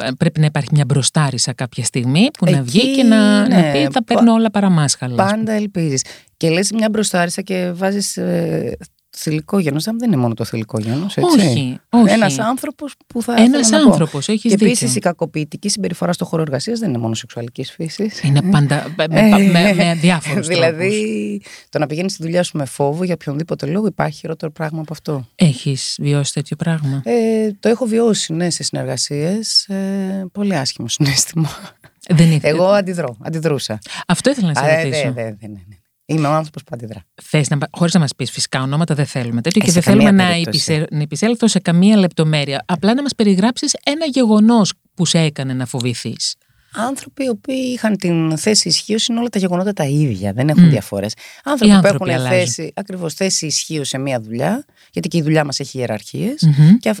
ε, πρέπει να υπάρχει μια μπροστάρισα κάποια στιγμή που να βγει και να, ναι, να πει θα παίρνω όλα παραμάσχαλα. Πάντα ελπίζεις. Και λες μια μπροστάρισα και βάζεις ε, θηλυκό γένος, δεν είναι μόνο το θηλυκό γένος, έτσι. Όχι, όχι. Ένας άνθρωπος που θα Ένας άνθρωπος, έχεις Και επίσης η κακοποιητική συμπεριφορά στο χώρο εργασίας δεν είναι μόνο σεξουαλικής φύσης. Είναι πάντα με, με, με, με διάφορους Δηλαδή, το να πηγαίνεις στη δουλειά σου με φόβο για οποιονδήποτε λόγο υπάρχει χειρότερο πράγμα από αυτό. Έχεις βιώσει τέτοιο πράγμα; Ε, το έχω βιώσει, ναι, σε συνεργασίες. Ε, πολύ άσχημο συνέστημα. Δεν Εγώ αντιδρώ, αντιδρούσα. Αυτό ήθελα να σε ε, ρωτήσω. Ναι, ναι, ναι, ναι. Είμαι ο άνθρωπος που αντιδρά. Θες να. Χωρίς να μας πεις φυσικά ονόματα, δεν θέλουμε τέτοιο ε, και δεν θέλουμε να, να επισέλθω σε καμία λεπτομέρεια. Απλά να μας περιγράψεις ένα γεγονός που σε έκανε να φοβηθείς. Άνθρωποι οι οποίοι είχαν την θέση ισχύως είναι όλα τα γεγονότα τα ίδια, δεν έχουν mm. διαφορές. Άνθρωποι, άνθρωποι που έχουν θέση, ακριβώς θέση ισχύως σε μία δουλειά, γιατί και η δουλειά μας έχει ιεραρχίες, mm-hmm. και,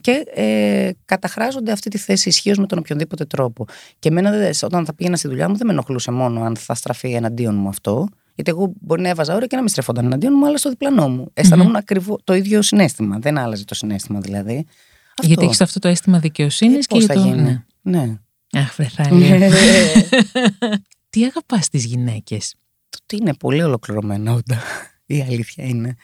και ε, καταχράζονται αυτή τη θέση ισχύως με τον οποιονδήποτε τρόπο. Και εμένα, όταν θα πήγαινα στη δουλειά μου, δεν με ενοχλούσε μόνο αν θα στραφεί εναντίον μου αυτό. Γιατί εγώ μπορεί να έβαζα ώρα και να μην στρεφόταν εναντίον μου, αλλά στο διπλανό μου. Αισθανόμουν mm-hmm. ακριβώς το ίδιο συνέστημα. Δεν άλλαζε το συνέστημα δηλαδή. Αυτό. Γιατί έχεις αυτό το αίσθημα δικαιοσύνης ε, και θα το. Γίνει. Ναι. ναι. Αχ, βρεθάλια. Ναι. Τι αγαπάς τις γυναίκες; Το τι είναι πολύ ολοκληρωμένο, όντα. Η αλήθεια είναι.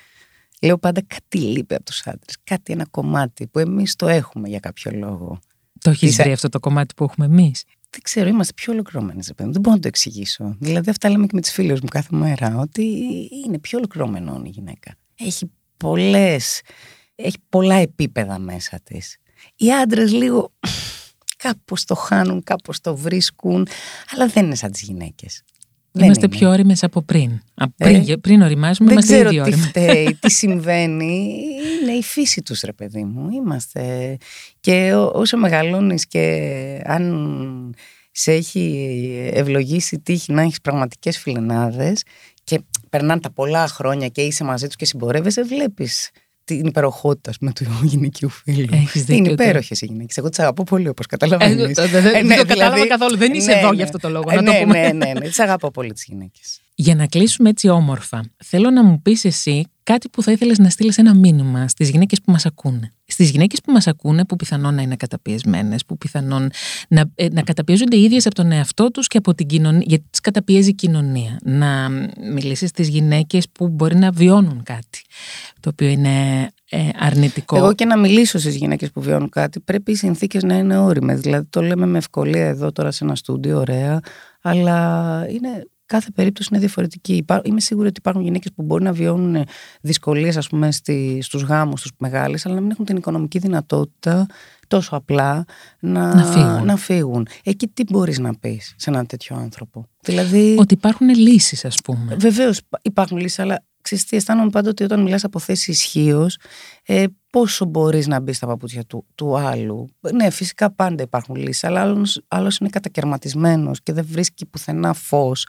Λέω πάντα κάτι λείπει από τους άντρες. Κάτι, ένα κομμάτι που εμείς το έχουμε για κάποιο λόγο. Το έχεις βρει αυτό το κομμάτι που έχουμε εμείς; Δεν ξέρω, είμαστε πιο ολοκληρωμένε. Δεν μπορώ να το εξηγήσω. Δηλαδή, αυτά λέμε και με τις φίλες μου κάθε μέρα. Ότι είναι πιο ολοκληρωμένο η γυναίκα. Έχει πολλές. Έχει πολλά επίπεδα μέσα της. Οι άντρες λίγο κάπως το χάνουν, κάπως το βρίσκουν, αλλά δεν είναι σαν τις γυναίκες. Είμαστε πιο όρημε από πριν. πριν, ε, πριν οριμάζουμε, δεν είμαστε ξέρω τι φταίει, τι συμβαίνει. Είναι η φύση τους, ρε παιδί μου. Είμαστε. Και όσο μεγαλώνεις και αν σε έχει ευλογήσει τύχη να έχεις πραγματικές φιλενάδες και περνάνε τα πολλά χρόνια και είσαι μαζί τους και συμπορεύεσαι, βλέπεις την υπεροχότητα με του γυναικείου φίλου. Είναι υπέροχες οι γυναίκες. Εγώ τις αγαπώ πολύ, όπως καταλαβαίνεις. Ε, δεν το δηλαδή- κατάλαβα καθόλου. Δεν είσαι ναι, εδώ ναι. για αυτό το λόγο. Ε, ναι, ναι, ναι, ναι. Τις αγαπώ πολύ τις γυναίκες. Για να κλείσουμε έτσι όμορφα, θέλω να μου πεις εσύ κάτι που θα ήθελες να στείλεις ένα μήνυμα στις γυναίκες που μας ακούνε. Στις γυναίκες που μας ακούνε, που πιθανόν να είναι καταπιεσμένες, που πιθανόν να, ε, να καταπιέζονται οι ίδιες από τον εαυτό τους και από την κοινωνία, γιατί τις καταπιέζει η κοινωνία. Να μιλήσεις στις γυναίκες που μπορεί να βιώνουν κάτι, το οποίο είναι ε, αρνητικό. Εγώ και να μιλήσω στις γυναίκες που βιώνουν κάτι, πρέπει οι συνθήκες να είναι όριμες. Δηλαδή, το λέμε με ευκολία εδώ τώρα σε ένα στούντιο, ωραία, αλλά είναι κάθε περίπτωση είναι διαφορετική. Είμαι σίγουρη ότι υπάρχουν γυναίκες που μπορεί να βιώνουν δυσκολίες, ας πούμε, στους γάμους τους μεγάλες, αλλά να μην έχουν την οικονομική δυνατότητα τόσο απλά να, να, φύγουν. να φύγουν. Εκεί τι μπορείς να πεις σε έναν τέτοιο άνθρωπο; Δηλαδή... Ότι υπάρχουν λύσεις, ας πούμε. Βεβαίως υπάρχουν λύσεις, αλλά ξέρεις τι, αισθάνομαι πάντοτε όταν μιλάς από θέση ισχύως, ε, πόσο μπορείς να μπεις στα παπούτσια του, του άλλου. Ναι, φυσικά πάντα υπάρχουν λύσεις, αλλά άλλος, άλλος είναι κατακαιρματισμένος και δεν βρίσκει πουθενά φως.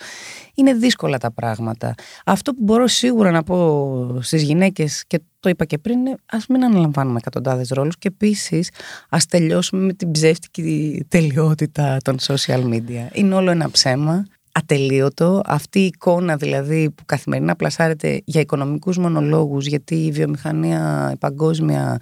Είναι δύσκολα τα πράγματα. Αυτό που μπορώ σίγουρα να πω στις γυναίκες και το είπα και πριν, είναι ας μην αναλαμβάνουμε εκατοντάδες ρόλους και επίσης ας τελειώσουμε με την ψεύτικη τελειότητα των social media. Είναι όλο ένα ψέμα ατελείωτο. Αυτή η εικόνα δηλαδή που καθημερινά πλασάρεται για οικονομικούς μονολόγους γιατί η βιομηχανία η παγκόσμια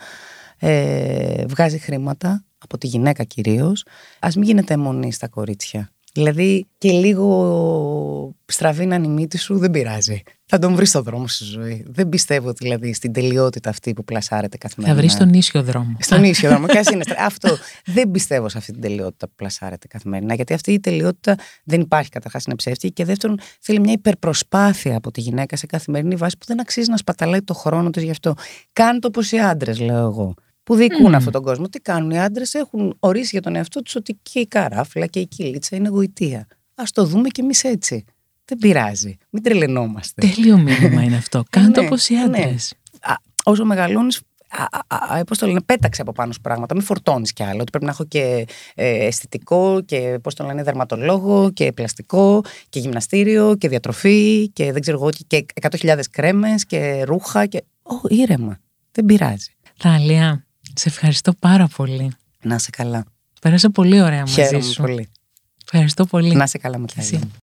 ε, βγάζει χρήματα από τη γυναίκα κυρίως ας μην γίνεται αιμονή στα κορίτσια. Δηλαδή και λίγο στραβή να είναι η μύτη σου δεν πειράζει. Θα τον βρεις στο δρόμο στη ζωή. Δεν πιστεύω δηλαδή στην τελειότητα αυτή που πλασάρεται καθημερινά. Θα βρεις τον ίσιο δρόμο. Στον ίσιο δρόμο. Και είναι Αυτό. Δεν πιστεύω σε αυτή την τελειότητα που πλασάρεται καθημερινά. Γιατί αυτή η τελειότητα δεν υπάρχει καταρχάς, είναι ψεύτικη. Και δεύτερον, θέλει μια υπερπροσπάθεια από τη γυναίκα σε καθημερινή βάση που δεν αξίζει να σπαταλάει το χρόνο της γι' αυτό. Κάντε όπω οι άντρες, λέω εγώ που διοικούν mm. αυτόν τον κόσμο. Τι κάνουν οι άντρες, έχουν ορίσει για τον εαυτό τους ότι και η καράφλα και η κυλίτσα είναι γοητεία. Α το δούμε κι εμείς έτσι. Δεν πειράζει. Μην τρελαινόμαστε. Τέλειο μήνυμα είναι αυτό. Κάντε ναι, όπως οι άντρες. Ναι. Όσο μεγαλώνεις, πώς το λένε, πέταξε από πάνω σου πράγματα. Μην φορτώνεις κι άλλο. Ότι πρέπει να έχω και ε, αισθητικό και πώς το λένε, δερματολόγο και πλαστικό και γυμναστήριο και διατροφή και δεν ξέρω εγώ και 100.000 κρέμες και ρούχα. Και... Ω, ήρεμα. Δεν πειράζει. Θάλια, σε ευχαριστώ πάρα πολύ. Να σε καλά. Πέρασα πολύ ωραία μαζί Χαίρομαι σου. πολύ. Ευχαριστώ πολύ. Να σε καλά με